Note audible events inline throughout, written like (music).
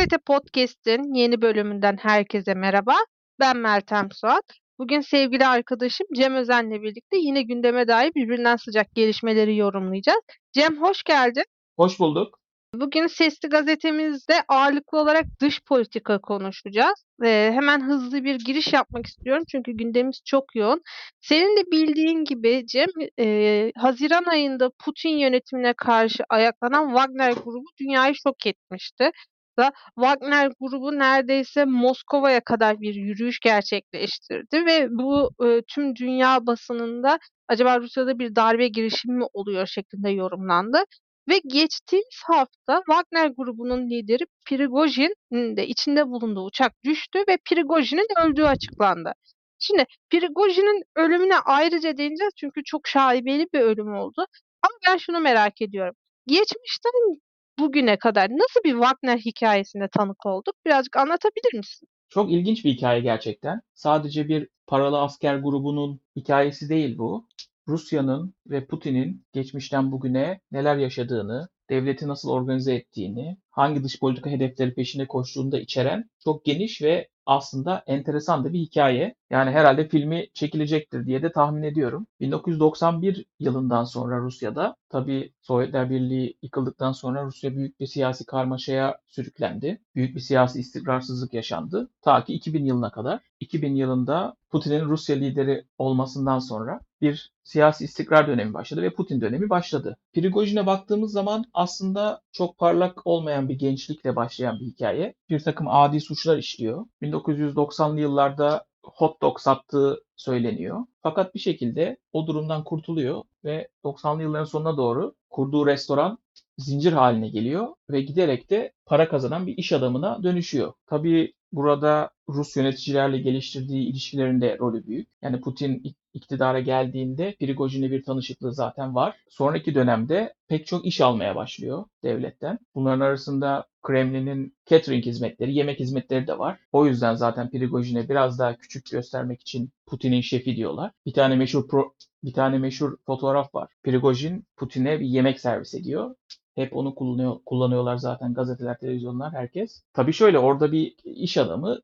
Gazete Podcast'in yeni bölümünden herkese merhaba. Ben Meltem Suat. Bugün sevgili arkadaşım Cem Özen'le birlikte yine gündeme dair birbirinden sıcak gelişmeleri yorumlayacağız. Cem hoş geldin. Hoş bulduk. Bugün Sesli Gazetemizde ağırlıklı olarak dış politika konuşacağız. Ee, hemen hızlı bir giriş yapmak istiyorum çünkü gündemimiz çok yoğun. Senin de bildiğin gibi Cem, e, Haziran ayında Putin yönetimine karşı ayaklanan Wagner grubu dünyayı şok etmişti. Da Wagner grubu neredeyse Moskova'ya kadar bir yürüyüş gerçekleştirdi ve bu e, tüm dünya basınında acaba Rusya'da bir darbe girişimi mi oluyor şeklinde yorumlandı. Ve geçtiğimiz hafta Wagner grubunun lideri Prigojin'in de içinde bulunduğu uçak düştü ve Prigojin'in öldüğü açıklandı. Şimdi Prigojin'in ölümüne ayrıca değineceğiz çünkü çok şaibeli bir ölüm oldu. Ama ben şunu merak ediyorum. Geçmişten bugüne kadar nasıl bir Wagner hikayesine tanık olduk? Birazcık anlatabilir misin? Çok ilginç bir hikaye gerçekten. Sadece bir paralı asker grubunun hikayesi değil bu. Rusya'nın ve Putin'in geçmişten bugüne neler yaşadığını, devleti nasıl organize ettiğini, hangi dış politika hedefleri peşinde koştuğunu da içeren çok geniş ve aslında enteresan da bir hikaye. Yani herhalde filmi çekilecektir diye de tahmin ediyorum. 1991 yılından sonra Rusya'da tabii Sovyetler Birliği yıkıldıktan sonra Rusya büyük bir siyasi karmaşaya sürüklendi. Büyük bir siyasi istikrarsızlık yaşandı. Ta ki 2000 yılına kadar. 2000 yılında Putin'in Rusya lideri olmasından sonra bir siyasi istikrar dönemi başladı ve Putin dönemi başladı. Prigojin'e baktığımız zaman aslında çok parlak olmayan bir gençlikle başlayan bir hikaye. Bir takım adi suçlar işliyor. 1990'lı yıllarda hot dog sattığı söyleniyor. Fakat bir şekilde o durumdan kurtuluyor ve 90'lı yılların sonuna doğru kurduğu restoran zincir haline geliyor ve giderek de para kazanan bir iş adamına dönüşüyor. Tabii burada Rus yöneticilerle geliştirdiği ilişkilerin de rolü büyük. Yani Putin iktidara geldiğinde Prigojin'le bir tanışıklığı zaten var. Sonraki dönemde pek çok iş almaya başlıyor devletten. Bunların arasında Kremlin'in catering hizmetleri, yemek hizmetleri de var. O yüzden zaten Prigojin'e biraz daha küçük göstermek için Putin'in şefi diyorlar. Bir tane meşhur pro, bir tane meşhur fotoğraf var. Prigojin Putin'e bir yemek servis ediyor. Hep onu kullanıyor, kullanıyorlar zaten gazeteler, televizyonlar, herkes. Tabii şöyle orada bir iş adamı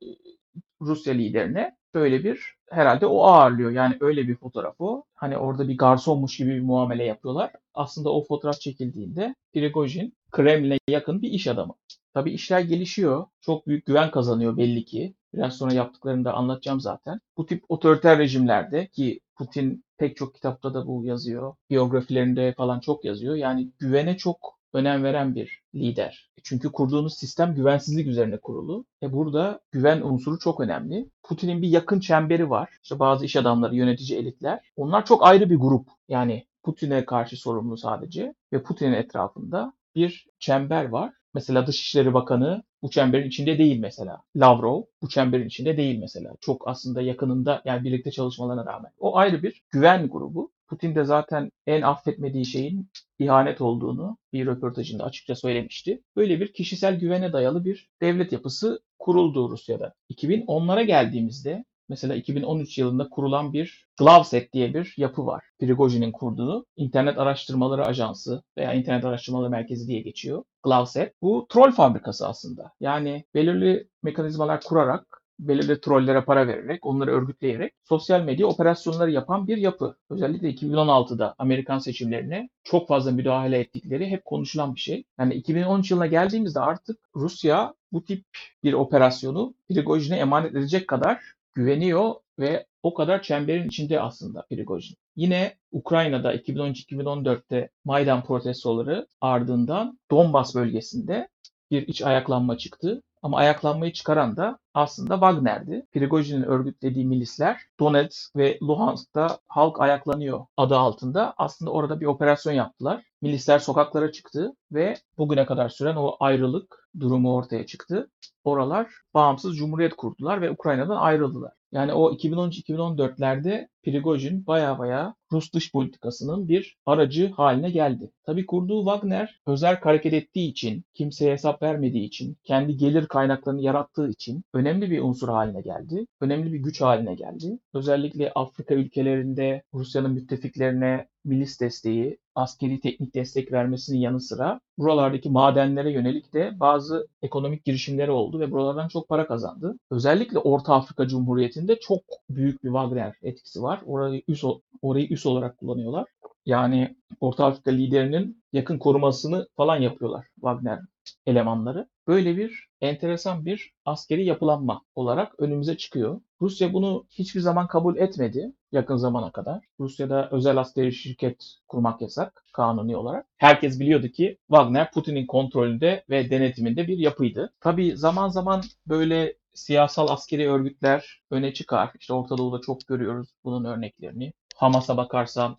Rusya liderine böyle bir herhalde o ağırlıyor. Yani öyle bir fotoğraf o. Hani orada bir garsonmuş gibi bir muamele yapıyorlar. Aslında o fotoğraf çekildiğinde Prigojin Kremlin'e yakın bir iş adamı. Tabii işler gelişiyor. Çok büyük güven kazanıyor belli ki. Biraz sonra yaptıklarını da anlatacağım zaten. Bu tip otoriter rejimlerde ki Putin pek çok kitapta da bu yazıyor. Biyografilerinde falan çok yazıyor. Yani güvene çok önem veren bir lider. Çünkü kurduğunuz sistem güvensizlik üzerine kurulu. E burada güven unsuru çok önemli. Putin'in bir yakın çemberi var. İşte bazı iş adamları, yönetici elitler. Onlar çok ayrı bir grup. Yani Putin'e karşı sorumlu sadece ve Putin'in etrafında bir çember var. Mesela Dışişleri Bakanı bu çemberin içinde değil mesela. Lavrov bu çemberin içinde değil mesela. Çok aslında yakınında yani birlikte çalışmalarına rağmen. O ayrı bir güven grubu. Putin de zaten en affetmediği şeyin ihanet olduğunu bir röportajında açıkça söylemişti. Böyle bir kişisel güvene dayalı bir devlet yapısı kuruldu Rusya'da. 2010'lara geldiğimizde mesela 2013 yılında kurulan bir Glavset diye bir yapı var. Prigojin'in kurduğu internet araştırmaları ajansı veya internet araştırmaları merkezi diye geçiyor. Glavset. Bu troll fabrikası aslında. Yani belirli mekanizmalar kurarak belirli trollere para vererek, onları örgütleyerek sosyal medya operasyonları yapan bir yapı. Özellikle 2016'da Amerikan seçimlerine çok fazla müdahale ettikleri hep konuşulan bir şey. Yani 2013 yılına geldiğimizde artık Rusya bu tip bir operasyonu Prigojin'e emanet edecek kadar güveniyor ve o kadar çemberin içinde aslında Prigojin. Yine Ukrayna'da 2013-2014'te Maydan protestoları ardından Donbas bölgesinde bir iç ayaklanma çıktı ama ayaklanmayı çıkaran da aslında Wagner'di. Prigojin'in örgütlediği milisler Donetsk ve Luhansk'ta halk ayaklanıyor adı altında aslında orada bir operasyon yaptılar. Milisler sokaklara çıktı ve bugüne kadar süren o ayrılık durumu ortaya çıktı. Oralar bağımsız cumhuriyet kurdular ve Ukrayna'dan ayrıldılar. Yani o 2013-2014'lerde Prigojin baya baya Rus dış politikasının bir aracı haline geldi. Tabi kurduğu Wagner özel hareket ettiği için, kimseye hesap vermediği için, kendi gelir kaynaklarını yarattığı için önemli bir unsur haline geldi. Önemli bir güç haline geldi. Özellikle Afrika ülkelerinde Rusya'nın müttefiklerine milis desteği, askeri teknik destek vermesinin yanı sıra buralardaki madenlere yönelik de bazı ekonomik girişimleri oldu ve buralardan çok para kazandı. Özellikle Orta Afrika Cumhuriyeti'nde çok büyük bir Wagner etkisi var. Orayı üs, orayı üs olarak kullanıyorlar. Yani Orta Afrika liderinin yakın korumasını falan yapıyorlar Wagner elemanları. Böyle bir enteresan bir askeri yapılanma olarak önümüze çıkıyor. Rusya bunu hiçbir zaman kabul etmedi yakın zamana kadar. Rusya'da özel askeri şirket kurmak yasak kanuni olarak. Herkes biliyordu ki Wagner Putin'in kontrolünde ve denetiminde bir yapıydı. Tabii zaman zaman böyle siyasal askeri örgütler öne çıkar. İşte Orta Doğu'da çok görüyoruz bunun örneklerini. Hamas'a bakarsan,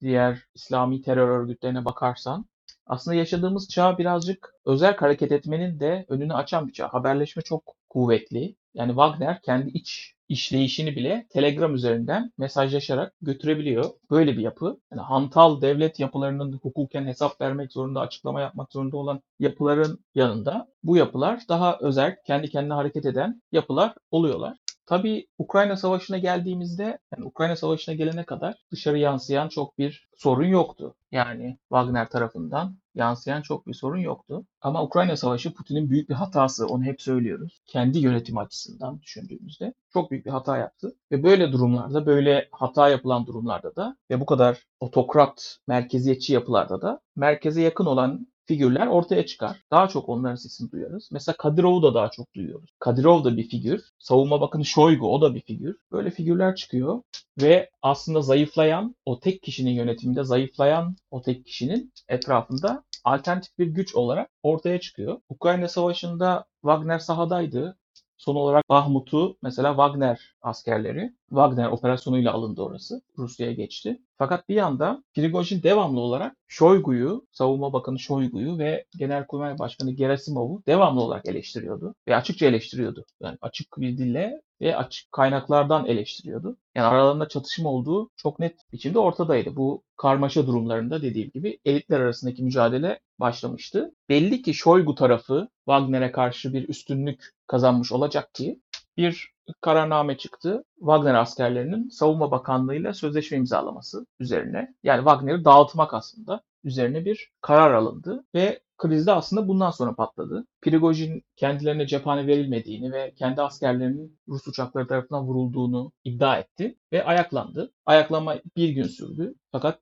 diğer İslami terör örgütlerine bakarsan aslında yaşadığımız çağ birazcık özel hareket etmenin de önünü açan bir çağ. Haberleşme çok kuvvetli. Yani Wagner kendi iç işleyişini bile Telegram üzerinden mesajlaşarak götürebiliyor. Böyle bir yapı. Yani hantal devlet yapılarının hukuken hesap vermek zorunda, açıklama yapmak zorunda olan yapıların yanında bu yapılar daha özel, kendi kendine hareket eden yapılar oluyorlar. Tabii Ukrayna Savaşı'na geldiğimizde, yani Ukrayna Savaşı'na gelene kadar dışarı yansıyan çok bir sorun yoktu. Yani Wagner tarafından yansıyan çok bir sorun yoktu. Ama Ukrayna Savaşı Putin'in büyük bir hatası. Onu hep söylüyoruz. Kendi yönetim açısından düşündüğümüzde çok büyük bir hata yaptı. Ve böyle durumlarda, böyle hata yapılan durumlarda da ve bu kadar otokrat, merkeziyetçi yapılarda da merkeze yakın olan figürler ortaya çıkar. Daha çok onların sesini duyarız. Mesela Kadirov'u da daha çok duyuyoruz. Kadirov da bir figür. Savunma Bakanı Şoygu o da bir figür. Böyle figürler çıkıyor ve aslında zayıflayan, o tek kişinin yönetiminde zayıflayan o tek kişinin etrafında alternatif bir güç olarak ortaya çıkıyor. Ukrayna Savaşı'nda Wagner sahadaydı. Son olarak Bahmut'u mesela Wagner askerleri, Wagner operasyonuyla alındı orası. Rusya'ya geçti. Fakat bir yanda Prigojin devamlı olarak Shoigu'yu, Savunma Bakanı Shoigu'yu ve Genelkurmay Başkanı Gerasimov'u devamlı olarak eleştiriyordu. Ve açıkça eleştiriyordu. Yani açık bir dille ve açık kaynaklardan eleştiriyordu. Yani aralarında çatışma olduğu çok net biçimde ortadaydı. Bu karmaşa durumlarında dediğim gibi elitler arasındaki mücadele başlamıştı. Belli ki Shoigu tarafı Wagner'e karşı bir üstünlük kazanmış olacak ki bir kararname çıktı. Wagner askerlerinin Savunma Bakanlığı ile sözleşme imzalaması üzerine. Yani Wagner'i dağıtmak aslında üzerine bir karar alındı ve kriz de aslında bundan sonra patladı. Prigojin kendilerine cephane verilmediğini ve kendi askerlerinin Rus uçakları tarafından vurulduğunu iddia etti ve ayaklandı. Ayaklanma bir gün sürdü. Fakat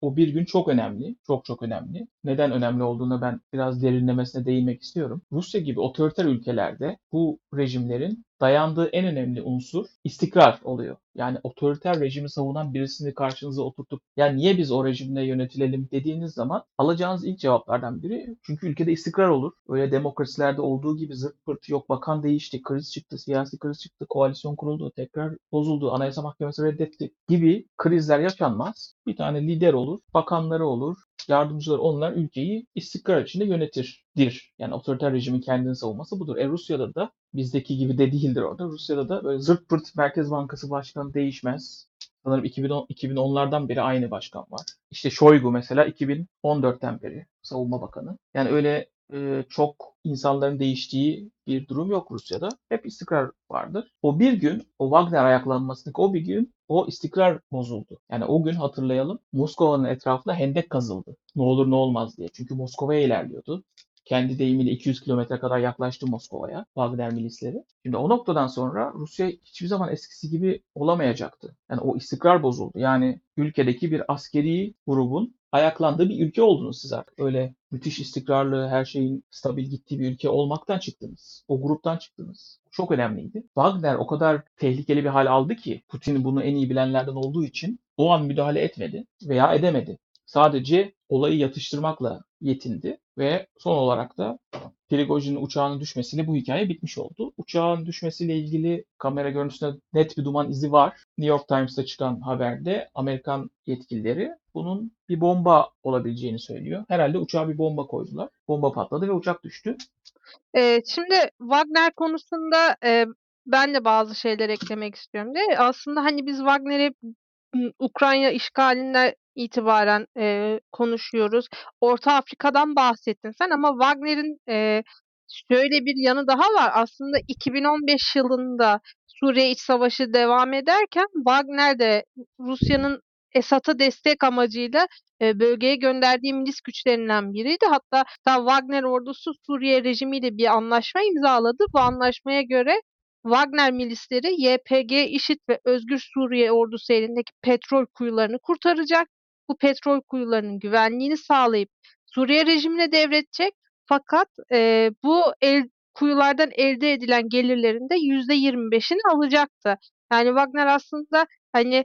o bir gün çok önemli, çok çok önemli. Neden önemli olduğuna ben biraz derinlemesine değinmek istiyorum. Rusya gibi otoriter ülkelerde bu rejimlerin dayandığı en önemli unsur istikrar oluyor. Yani otoriter rejimi savunan birisini karşınıza oturtup ya niye biz o rejimle yönetilelim dediğiniz zaman alacağınız ilk cevaplardan biri çünkü ülkede istikrar olur. Öyle demokrasilerde olduğu gibi zırt pırt yok bakan değişti, kriz çıktı, siyasi kriz çıktı, koalisyon kuruldu, tekrar bozuldu, anayasa mahkemesi reddetti gibi krizler yaşanmaz. Bir tane lider olur, bakanları olur, yardımcıları onlar ülkeyi istikrar içinde yönetirdir. Yani otoriter rejimin kendini savunması budur. E Rusya'da da bizdeki gibi de değildir orada. Rusya'da da böyle zırt pırt Merkez Bankası Başkanı değişmez. Sanırım 2010, 2010'lardan beri aynı başkan var. İşte Shoigu mesela 2014'ten beri savunma bakanı. Yani öyle çok insanların değiştiği bir durum yok Rusya'da. Hep istikrar vardır. O bir gün, o Wagner ayaklanmasındaki o bir gün o istikrar bozuldu. Yani o gün hatırlayalım Moskova'nın etrafında hendek kazıldı. Ne olur ne olmaz diye. Çünkü Moskova'ya ilerliyordu kendi deyimiyle 200 kilometre kadar yaklaştı Moskova'ya Wagner milisleri. Şimdi o noktadan sonra Rusya hiçbir zaman eskisi gibi olamayacaktı. Yani o istikrar bozuldu. Yani ülkedeki bir askeri grubun ayaklandığı bir ülke oldunuz siz artık. Öyle müthiş istikrarlı, her şeyin stabil gittiği bir ülke olmaktan çıktınız. O gruptan çıktınız. Çok önemliydi. Wagner o kadar tehlikeli bir hal aldı ki Putin bunu en iyi bilenlerden olduğu için o an müdahale etmedi veya edemedi. Sadece olayı yatıştırmakla yetindi ve son olarak da Prigojin'in uçağının düşmesiyle bu hikaye bitmiş oldu. Uçağın düşmesiyle ilgili kamera görüntüsünde net bir duman izi var. New York Times'ta çıkan haberde Amerikan yetkilileri bunun bir bomba olabileceğini söylüyor. Herhalde uçağa bir bomba koydular. Bomba patladı ve uçak düştü. Ee, şimdi Wagner konusunda e, ben de bazı şeyler eklemek istiyorum. De aslında hani biz Wagner'i Ukrayna işgalinden itibaren e, konuşuyoruz. Orta Afrika'dan bahsettin sen ama Wagner'in e, şöyle bir yanı daha var. Aslında 2015 yılında Suriye İç Savaşı devam ederken Wagner de Rusya'nın Esad'a destek amacıyla e, bölgeye gönderdiği milis güçlerinden biriydi. Hatta Wagner ordusu Suriye rejimiyle bir anlaşma imzaladı. Bu anlaşmaya göre Wagner milisleri YPG, IŞİD ve Özgür Suriye ordusu elindeki petrol kuyularını kurtaracak. Bu petrol kuyularının güvenliğini sağlayıp Suriye rejimine devredecek. Fakat e, bu el, kuyulardan elde edilen gelirlerin de %25'ini alacaktı. Yani Wagner aslında hani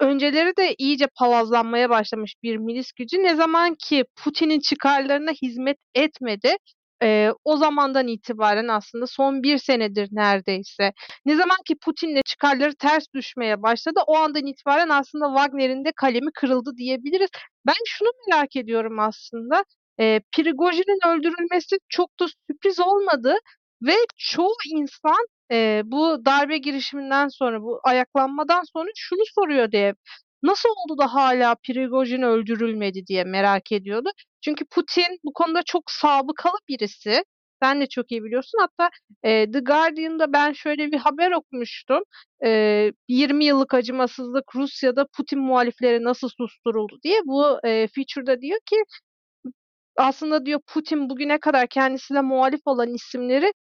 önceleri de iyice palazlanmaya başlamış bir milis gücü. Ne zaman ki Putin'in çıkarlarına hizmet etmedi, e, o zamandan itibaren aslında son bir senedir neredeyse. Ne zaman ki Putin'le çıkarları ters düşmeye başladı, o andan itibaren aslında Wagner'in de kalemi kırıldı diyebiliriz. Ben şunu merak ediyorum aslında. E, Prigojin'in öldürülmesi çok da sürpriz olmadı ve çoğu insan e, bu darbe girişiminden sonra, bu ayaklanmadan sonra şunu soruyor diye. Nasıl oldu da hala Prigojin öldürülmedi diye merak ediyordu. Çünkü Putin bu konuda çok sabıkalı birisi. Sen de çok iyi biliyorsun. Hatta e, The Guardian'da ben şöyle bir haber okumuştum. E, 20 yıllık acımasızlık Rusya'da Putin muhalifleri nasıl susturuldu diye. Bu e, feature'da diyor ki aslında diyor Putin bugüne kadar kendisine muhalif olan isimleri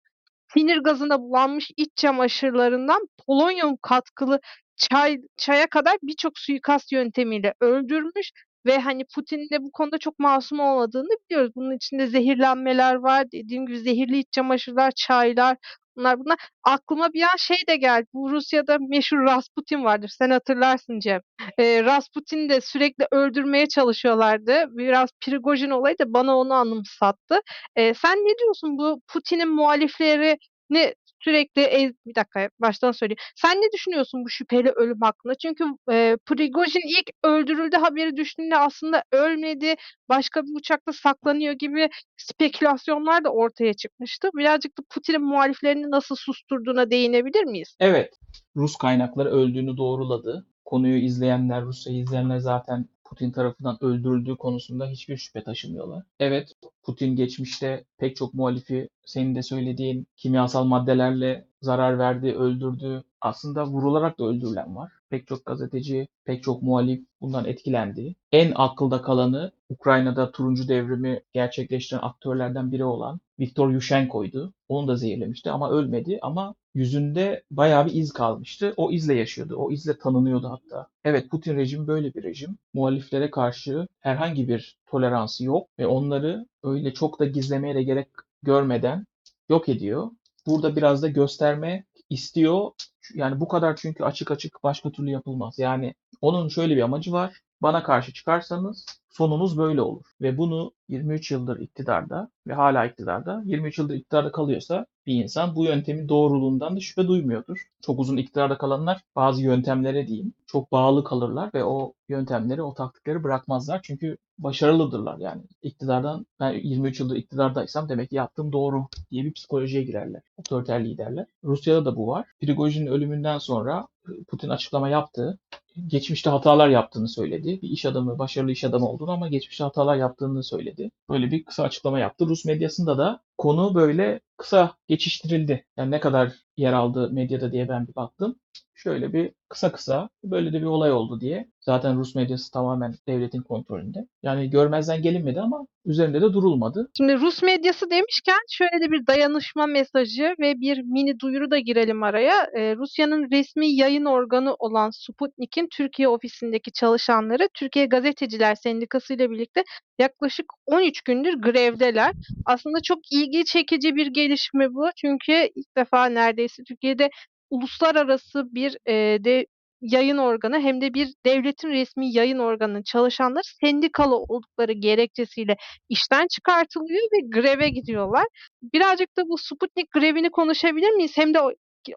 sinir gazına bulanmış iç çamaşırlarından polonyum katkılı çay çaya kadar birçok suikast yöntemiyle öldürmüş ve hani Putin'in de bu konuda çok masum olmadığını biliyoruz. Bunun içinde zehirlenmeler var. Dediğim gibi zehirli iç çamaşırlar, çaylar, bunlar bunlar. Aklıma bir an şey de geldi. Bu Rusya'da meşhur Rasputin vardır. Sen hatırlarsın Cem. Ee, Rasputin'i de sürekli öldürmeye çalışıyorlardı. Biraz Prigojin olayı da bana onu anımsattı. Ee, sen ne diyorsun bu Putin'in muhalifleri ne sürekli ez, bir dakika baştan söyleyeyim. Sen ne düşünüyorsun bu şüpheli ölüm hakkında? Çünkü e, Prigojin ilk öldürüldü haberi düştüğünde aslında ölmedi. Başka bir uçakta saklanıyor gibi spekülasyonlar da ortaya çıkmıştı. Birazcık da Putin'in muhaliflerini nasıl susturduğuna değinebilir miyiz? Evet. Rus kaynakları öldüğünü doğruladı. Konuyu izleyenler, Rusya'yı izleyenler zaten Putin tarafından öldürüldüğü konusunda hiçbir şüphe taşımıyorlar. Evet, Putin geçmişte pek çok muhalifi senin de söylediğin kimyasal maddelerle zarar verdi, öldürdü. Aslında vurularak da öldürülen var. Pek çok gazeteci, pek çok muhalif bundan etkilendi. En akılda kalanı Ukrayna'da turuncu devrimi gerçekleştiren aktörlerden biri olan Viktor Yushchenko'ydu. Onu da zehirlemişti ama ölmedi ama yüzünde bayağı bir iz kalmıştı. O izle yaşıyordu. O izle tanınıyordu hatta. Evet Putin rejimi böyle bir rejim. Muhaliflere karşı herhangi bir toleransı yok ve onları öyle çok da gizlemeye de gerek görmeden yok ediyor. Burada biraz da gösterme istiyor. Yani bu kadar çünkü açık açık başka türlü yapılmaz. Yani onun şöyle bir amacı var. Bana karşı çıkarsanız sonunuz böyle olur. Ve bunu 23 yıldır iktidarda ve hala iktidarda 23 yıldır iktidarda kalıyorsa bir insan bu yöntemin doğruluğundan da şüphe duymuyordur. Çok uzun iktidarda kalanlar bazı yöntemlere diyeyim çok bağlı kalırlar ve o yöntemleri, o taktikleri bırakmazlar. Çünkü başarılıdırlar yani. iktidardan ben 23 yıldır iktidardaysam demek ki yaptığım doğru diye bir psikolojiye girerler. Otoriter liderler. Rusya'da da bu var. Prigojin'in ölümünden sonra Putin açıklama yaptı geçmişte hatalar yaptığını söyledi. Bir iş adamı, başarılı iş adamı olduğunu ama geçmişte hatalar yaptığını söyledi. Böyle bir kısa açıklama yaptı. Rus medyasında da konu böyle kısa geçiştirildi. Yani ne kadar yer aldı medyada diye ben bir baktım. Şöyle bir kısa kısa böyle de bir olay oldu diye. Zaten Rus medyası tamamen devletin kontrolünde. Yani görmezden gelinmedi ama üzerinde de durulmadı. Şimdi Rus medyası demişken şöyle de bir dayanışma mesajı ve bir mini duyuru da girelim araya. Ee, Rusya'nın resmi yayın organı olan Sputnik'in Türkiye ofisindeki çalışanları Türkiye Gazeteciler Sendikası ile birlikte yaklaşık 13 gündür grevdeler. Aslında çok ilgi çekici bir gelişme bu. Çünkü ilk defa neredeyse Türkiye'de uluslararası bir e, de yayın organı hem de bir devletin resmi yayın organının çalışanları sendikalı oldukları gerekçesiyle işten çıkartılıyor ve greve gidiyorlar. Birazcık da bu Sputnik grevini konuşabilir miyiz? Hem de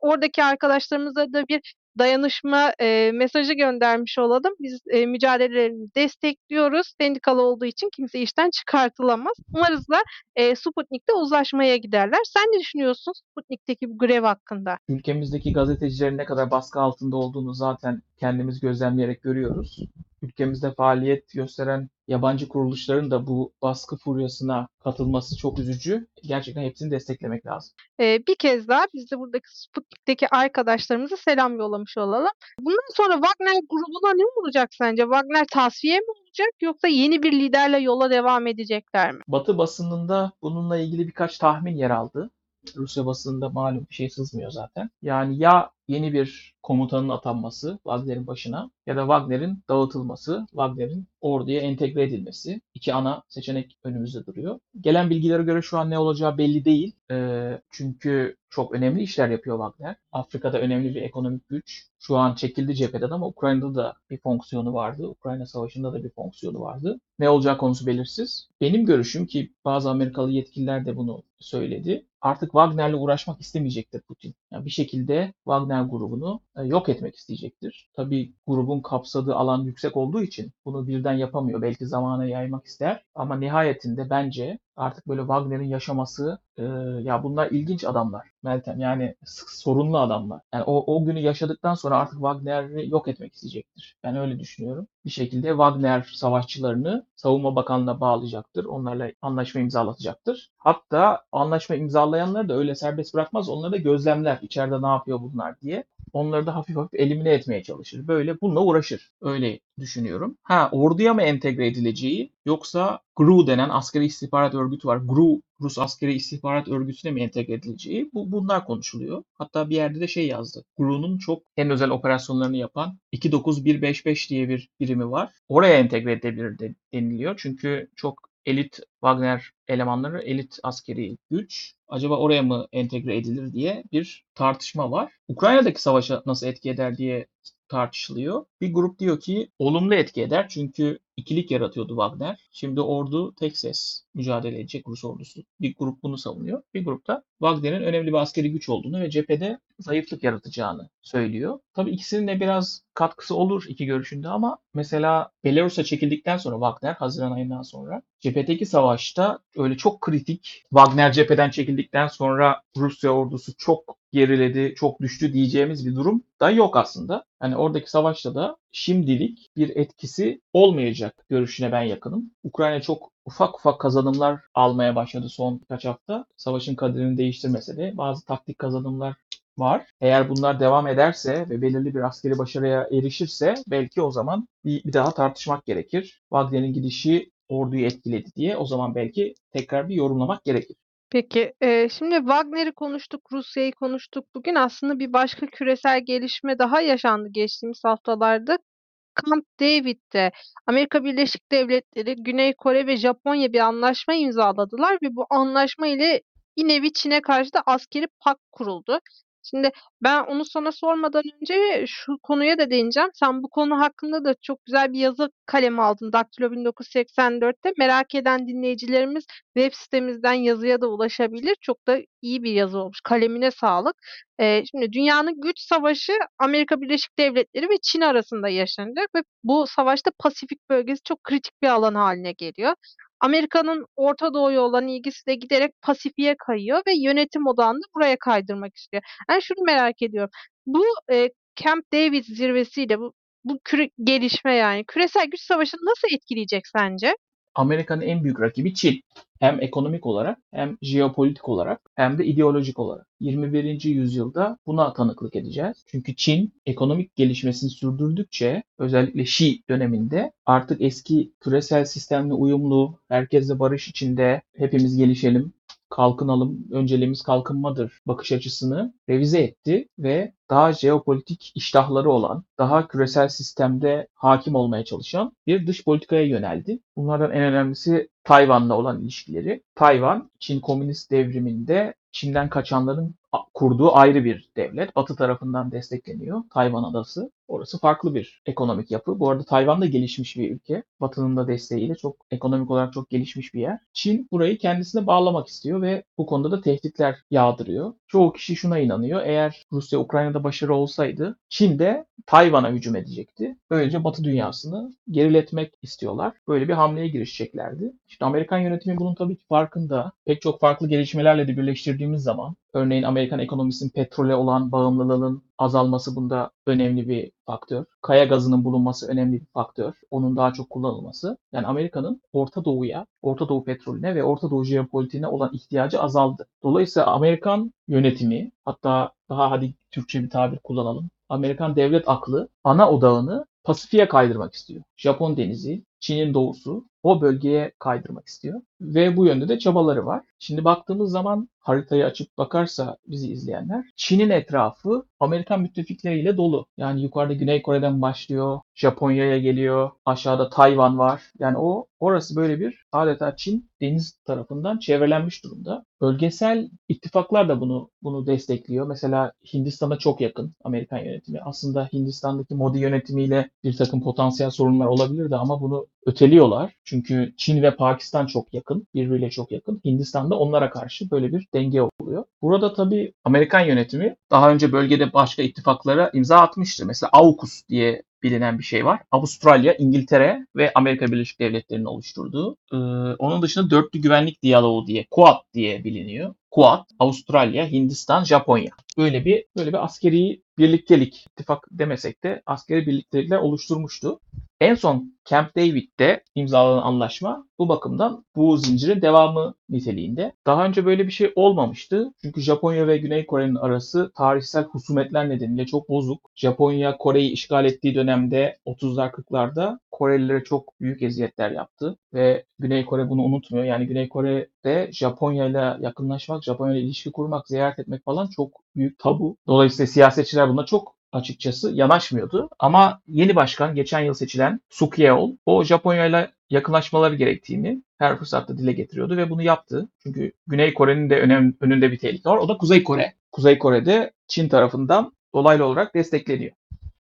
oradaki arkadaşlarımıza da bir dayanışma e, mesajı göndermiş olalım. Biz e, mücadelelerini destekliyoruz. Sendikalı olduğu için kimse işten çıkartılamaz. Umarız da e, Sputnik'te uzlaşmaya giderler. Sen ne düşünüyorsun Sputnik'teki bu grev hakkında? Ülkemizdeki gazetecilerin ne kadar baskı altında olduğunu zaten kendimiz gözlemleyerek görüyoruz. Ülkemizde faaliyet gösteren yabancı kuruluşların da bu baskı furyasına katılması çok üzücü. Gerçekten hepsini desteklemek lazım. Ee, bir kez daha biz de buradaki Sputnik'teki arkadaşlarımıza selam yollamış olalım. Bundan sonra Wagner grubuna ne olacak sence? Wagner tasfiye mi olacak yoksa yeni bir liderle yola devam edecekler mi? Batı basınında bununla ilgili birkaç tahmin yer aldı. Rusya basınında malum bir şey sızmıyor zaten. Yani ya yeni bir komutanın atanması Wagner'in başına ya da Wagner'in dağıtılması, Wagner'in orduya entegre edilmesi. İki ana seçenek önümüzde duruyor. Gelen bilgilere göre şu an ne olacağı belli değil. Ee, çünkü çok önemli işler yapıyor Wagner. Afrika'da önemli bir ekonomik güç. Şu an çekildi cepheden ama Ukrayna'da da bir fonksiyonu vardı. Ukrayna Savaşı'nda da bir fonksiyonu vardı. Ne olacağı konusu belirsiz. Benim görüşüm ki bazı Amerikalı yetkililer de bunu söyledi. Artık Wagner'le uğraşmak istemeyecektir Putin. Yani bir şekilde Wagner grubunu e, yok etmek isteyecektir. Tabii grubun kapsadığı alan yüksek olduğu için bunu birden yapamıyor. Belki zamana yaymak ister. Ama nihayetinde bence artık böyle Wagner'in yaşaması e, ya bunlar ilginç adamlar Meltem. Yani sorunlu adamlar. Yani o, o günü yaşadıktan sonra artık Wagner'i yok etmek isteyecektir. Ben öyle düşünüyorum. Bir şekilde Wagner savaşçılarını Savunma Bakanlığı'na bağlayacaktır. Onlarla anlaşma imzalatacaktır. Hatta anlaşma imzalayanları da öyle serbest bırakmaz. Onları da gözlemler. İçeride ne yapıyor bunlar diye. Onları da hafif hafif elimine etmeye çalışır. Böyle bununla uğraşır. Öyle düşünüyorum. Ha orduya mı entegre edileceği yoksa GRU denen askeri istihbarat örgütü var. GRU Rus askeri istihbarat örgütüne mi entegre edileceği bu, bunlar konuşuluyor. Hatta bir yerde de şey yazdı. GRU'nun çok en özel operasyonlarını yapan 29155 diye bir birimi var. Oraya entegre edebilir de, deniliyor. Çünkü çok elit Wagner elemanları, elit askeri güç acaba oraya mı entegre edilir diye bir tartışma var. Ukrayna'daki savaşa nasıl etki eder diye tartışılıyor. Bir grup diyor ki olumlu etki eder çünkü ikilik yaratıyordu Wagner. Şimdi ordu tek ses mücadele edecek Rus ordusu. Bir grup bunu savunuyor. Bir grup da Wagner'in önemli bir askeri güç olduğunu ve cephede zayıflık yaratacağını söylüyor. Tabii ikisinin de biraz katkısı olur iki görüşünde ama mesela Belarus'a çekildikten sonra Wagner Haziran ayından sonra cephedeki savaşta öyle çok kritik Wagner cepheden çekildikten sonra Rusya ordusu çok geriledi, çok düştü diyeceğimiz bir durum da yok aslında. Hani oradaki savaşta da şimdilik bir etkisi olmayacak görüşüne ben yakınım. Ukrayna çok ufak ufak kazanımlar almaya başladı son birkaç hafta. Savaşın kaderini değiştirmese de bazı taktik kazanımlar var. Eğer bunlar devam ederse ve belirli bir askeri başarıya erişirse belki o zaman bir, bir daha tartışmak gerekir. Wagner'in gidişi orduyu etkiledi diye o zaman belki tekrar bir yorumlamak gerekir. Peki, eee, şimdi Wagner'i konuştuk, Rusya'yı konuştuk. Bugün aslında bir başka (laughs) küresel gelişme daha yaşandı geçtiğimiz haftalarda. Camp David'de Amerika Birleşik Devletleri, Güney Kore ve Japonya bir anlaşma imzaladılar ve bu anlaşma ile bir nevi Çin'e karşı da askeri pakt kuruldu. Şimdi ben onu sana sormadan önce şu konuya da değineceğim. Sen bu konu hakkında da çok güzel bir yazı kaleme aldın Daktilo 1984'te. Merak eden dinleyicilerimiz web sitemizden yazıya da ulaşabilir. Çok da iyi bir yazı olmuş. Kalemine sağlık. Ee, şimdi dünyanın güç savaşı Amerika Birleşik Devletleri ve Çin arasında yaşanacak ve bu savaşta Pasifik bölgesi çok kritik bir alan haline geliyor. Amerika'nın Orta Doğu'ya olan ilgisi de giderek Pasifik'e kayıyor ve yönetim odağını buraya kaydırmak istiyor. Ben şunu merak ediyorum. Bu e, Camp David zirvesiyle bu bu küre, gelişme yani küresel güç savaşını nasıl etkileyecek sence? Amerika'nın en büyük rakibi Çin. Hem ekonomik olarak hem jeopolitik olarak hem de ideolojik olarak. 21. yüzyılda buna tanıklık edeceğiz. Çünkü Çin ekonomik gelişmesini sürdürdükçe özellikle Xi döneminde artık eski küresel sistemle uyumlu, herkesle barış içinde hepimiz gelişelim, kalkınalım, önceliğimiz kalkınmadır bakış açısını revize etti ve daha jeopolitik iştahları olan, daha küresel sistemde hakim olmaya çalışan bir dış politikaya yöneldi. Bunlardan en önemlisi Tayvan'la olan ilişkileri. Tayvan, Çin Komünist Devriminde Çin'den kaçanların kurduğu ayrı bir devlet. Batı tarafından destekleniyor. Tayvan Adası. Orası farklı bir ekonomik yapı. Bu arada Tayvan da gelişmiş bir ülke. Batı'nın da desteğiyle çok ekonomik olarak çok gelişmiş bir yer. Çin burayı kendisine bağlamak istiyor ve bu konuda da tehditler yağdırıyor. Çoğu kişi şuna inanıyor. Eğer Rusya Ukrayna'da başarı olsaydı Çin de Tayvan'a hücum edecekti. Böylece Batı dünyasını geriletmek istiyorlar. Böyle bir hamleye girişeceklerdi. İşte Amerikan yönetimi bunun tabii ki farkında. Pek çok farklı gelişmelerle de birleştirdiğimiz zaman örneğin Amerikan ekonomisinin petrole olan bağımlılığının azalması bunda önemli bir faktör. Kaya gazının bulunması önemli bir faktör. Onun daha çok kullanılması. Yani Amerika'nın Orta Doğu'ya, Orta Doğu petrolüne ve Orta Doğu jeopolitiğine olan ihtiyacı azaldı. Dolayısıyla Amerikan yönetimi hatta daha hadi Türkçe bir tabir kullanalım. Amerikan devlet aklı ana odağını Pasifik'e kaydırmak istiyor. Japon denizi, Çin'in doğusu o bölgeye kaydırmak istiyor. Ve bu yönde de çabaları var. Şimdi baktığımız zaman haritayı açıp bakarsa bizi izleyenler Çin'in etrafı Amerikan müttefikleriyle dolu. Yani yukarıda Güney Kore'den başlıyor, Japonya'ya geliyor, aşağıda Tayvan var. Yani o orası böyle bir adeta Çin deniz tarafından çevrelenmiş durumda. Bölgesel ittifaklar da bunu bunu destekliyor. Mesela Hindistan'a çok yakın Amerikan yönetimi. Aslında Hindistan'daki Modi yönetimiyle bir takım potansiyel sorunlar olabilirdi ama bunu öteliyorlar. Çünkü Çin ve Pakistan çok yakın, birbiriyle çok yakın. Hindistan da onlara karşı böyle bir denge oluyor. Burada tabii Amerikan yönetimi daha önce bölgede başka ittifaklara imza atmıştı. Mesela AUKUS diye bilinen bir şey var. Avustralya, İngiltere ve Amerika Birleşik Devletleri'nin oluşturduğu. Ee, onun dışında dörtlü güvenlik diyaloğu diye, Quad diye biliniyor. Quad, Avustralya, Hindistan, Japonya. Böyle bir böyle bir askeri birliktelik, ittifak demesek de askeri birliktelikler oluşturmuştu. En son Camp David'de imzalanan anlaşma bu bakımdan bu zincirin devamı niteliğinde. Daha önce böyle bir şey olmamıştı. Çünkü Japonya ve Güney Kore'nin arası tarihsel husumetler nedeniyle çok bozuk. Japonya Kore'yi işgal ettiği dönemde 30'lar 40'larda Korelilere çok büyük eziyetler yaptı ve Güney Kore bunu unutmuyor. Yani Güney Kore'de Japonya ile yakınlaşmak, Japonya ile ilişki kurmak, ziyaret etmek falan çok büyük tabu. Dolayısıyla siyasetçiler buna çok açıkçası yanaşmıyordu. Ama yeni başkan geçen yıl seçilen Suk Yeol o Japonya ile yakınlaşmaları gerektiğini her fırsatta dile getiriyordu ve bunu yaptı. Çünkü Güney Kore'nin de önem, önünde bir tehlike var. O da Kuzey Kore. Kuzey Kore'de Çin tarafından dolaylı olarak destekleniyor.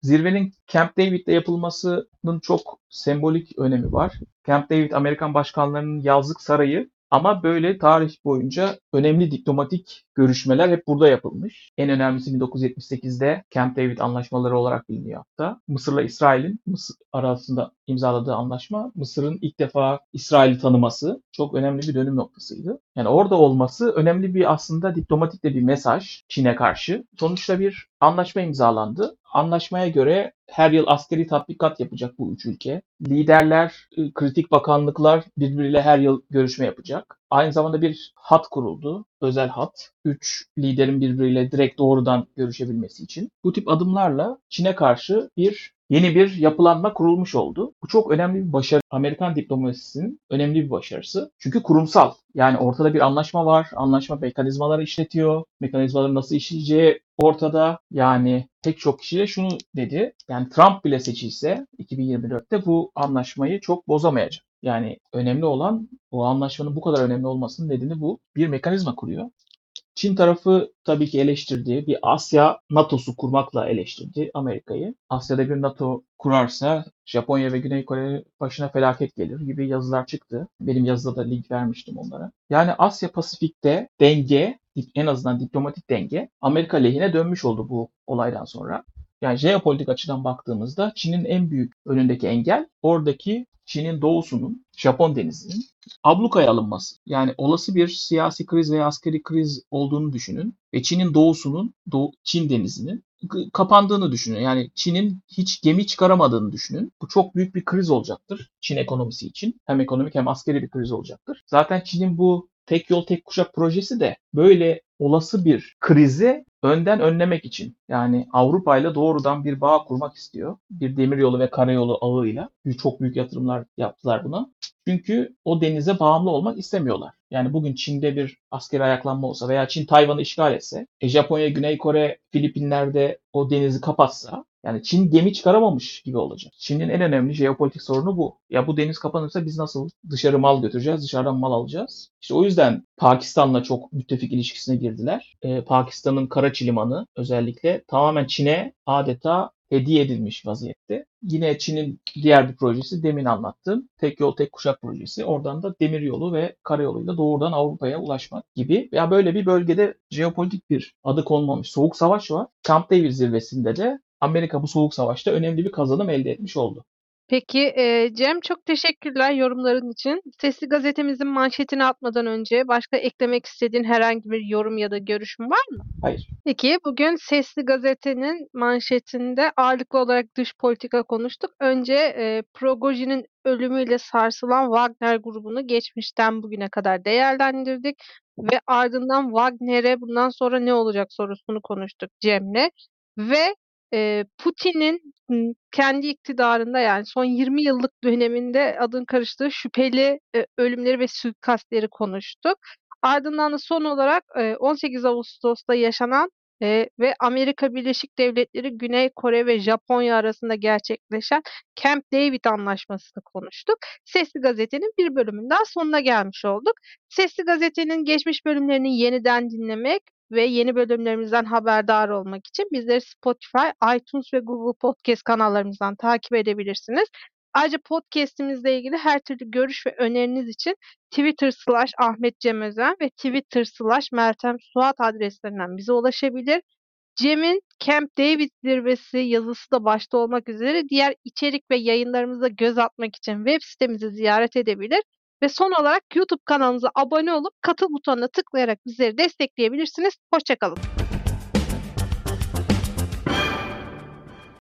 Zirvenin Camp David'de yapılmasının çok sembolik önemi var. Camp David Amerikan başkanlarının yazlık sarayı ama böyle tarih boyunca önemli diplomatik görüşmeler hep burada yapılmış. En önemlisi 1978'de Camp David anlaşmaları olarak biliniyor hatta. Mısır'la İsrail'in Mısır arasında imzaladığı anlaşma Mısır'ın ilk defa İsrail'i tanıması çok önemli bir dönüm noktasıydı. Yani orada olması önemli bir aslında diplomatik de bir mesaj Çin'e karşı. Sonuçta bir anlaşma imzalandı. Anlaşmaya göre her yıl askeri tatbikat yapacak bu üç ülke. Liderler, kritik bakanlıklar birbiriyle her yıl görüşme yapacak. Aynı zamanda bir hat kuruldu. Özel hat. Üç liderin birbiriyle direkt doğrudan görüşebilmesi için. Bu tip adımlarla Çin'e karşı bir yeni bir yapılanma kurulmuş oldu. Bu çok önemli bir başarı. Amerikan diplomasisinin önemli bir başarısı. Çünkü kurumsal. Yani ortada bir anlaşma var. Anlaşma mekanizmaları işletiyor. Mekanizmaların nasıl işleyeceği ortada. Yani pek çok kişi de şunu dedi. Yani Trump bile seçilse 2024'te bu anlaşmayı çok bozamayacak. Yani önemli olan bu anlaşmanın bu kadar önemli olmasının nedeni bu. Bir mekanizma kuruyor. Çin tarafı tabii ki eleştirdi. Bir Asya NATO'su kurmakla eleştirdi Amerika'yı. Asya'da bir NATO kurarsa Japonya ve Güney Kore başına felaket gelir gibi yazılar çıktı. Benim yazıda da link vermiştim onlara. Yani Asya Pasifik'te denge, en azından diplomatik denge Amerika lehine dönmüş oldu bu olaydan sonra. Yani jeopolitik açıdan baktığımızda Çin'in en büyük önündeki engel oradaki Çin'in doğusunun, Japon denizinin ablukaya alınması. Yani olası bir siyasi kriz veya askeri kriz olduğunu düşünün ve Çin'in doğusunun, Doğu, Çin denizinin kapandığını düşünün. Yani Çin'in hiç gemi çıkaramadığını düşünün. Bu çok büyük bir kriz olacaktır Çin ekonomisi için. Hem ekonomik hem askeri bir kriz olacaktır. Zaten Çin'in bu tek yol tek kuşak projesi de böyle olası bir krizi önden önlemek için. Yani Avrupa ile doğrudan bir bağ kurmak istiyor. Bir demiryolu ve karayolu ağıyla. Çok büyük yatırımlar yaptılar buna. Çünkü o denize bağımlı olmak istemiyorlar. Yani bugün Çin'de bir askeri ayaklanma olsa veya Çin Tayvan'ı işgal etse, e Japonya, Güney Kore, Filipinler'de o denizi kapatsa yani Çin gemi çıkaramamış gibi olacak. Çin'in en önemli jeopolitik sorunu bu. Ya bu deniz kapanırsa biz nasıl dışarı mal götüreceğiz, dışarıdan mal alacağız? İşte o yüzden Pakistan'la çok müttefik ilişkisine girdiler. Ee, Pakistan'ın Karaçi Limanı özellikle tamamen Çin'e adeta hediye edilmiş vaziyette. Yine Çin'in diğer bir projesi demin anlattığım tek yol tek kuşak projesi. Oradan da demir yolu ve karayoluyla doğrudan Avrupa'ya ulaşmak gibi. Ya böyle bir bölgede jeopolitik bir adı konmamış soğuk savaş var. Camp David zirvesinde de Amerika bu soğuk savaşta önemli bir kazanım elde etmiş oldu. Peki, eee, Cem çok teşekkürler yorumların için. Sesli Gazetemizin manşetini atmadan önce başka eklemek istediğin herhangi bir yorum ya da görüşün var mı? Hayır. Peki, bugün Sesli Gazete'nin manşetinde ağırlıklı olarak dış politika konuştuk. Önce, eee, Prigojin'in ölümüyle sarsılan Wagner grubunu geçmişten bugüne kadar değerlendirdik ve ardından Wagner'e bundan sonra ne olacak sorusunu konuştuk Cem'le ve, Putin'in, kendi iktidarında, yani, son 20 yıllık döneminde adın karıştığı şüpheli, eee, ölümleri ve suikastleri konuştuk. Ardından da son olarak, eee, 18 Ağustos'ta yaşanan, eee, ve Amerika Birleşik Devletleri, Güney Kore ve Japonya arasında gerçekleşen Camp David Anlaşması'nı konuştuk. Sesli Gazete'nin bir bölümünün daha sonuna gelmiş olduk. Sesli Gazete'nin geçmiş bölümlerini yeniden dinlemek ve yeni bölümlerimizden haberdar olmak için bizleri Spotify, iTunes ve Google Podcast kanallarımızdan takip edebilirsiniz. Ayrıca podcast'imizle ilgili her türlü görüş ve öneriniz için Twitter slash Ahmet Cem Özen ve Twitter slash Meltem Suat adreslerinden bize ulaşabilir. Cem'in Camp David zirvesi yazısı da başta olmak üzere diğer içerik ve yayınlarımıza göz atmak için web sitemizi ziyaret edebilir ve son olarak YouTube kanalımıza abone olup katıl butonuna tıklayarak bizleri destekleyebilirsiniz. Hoşça kalın.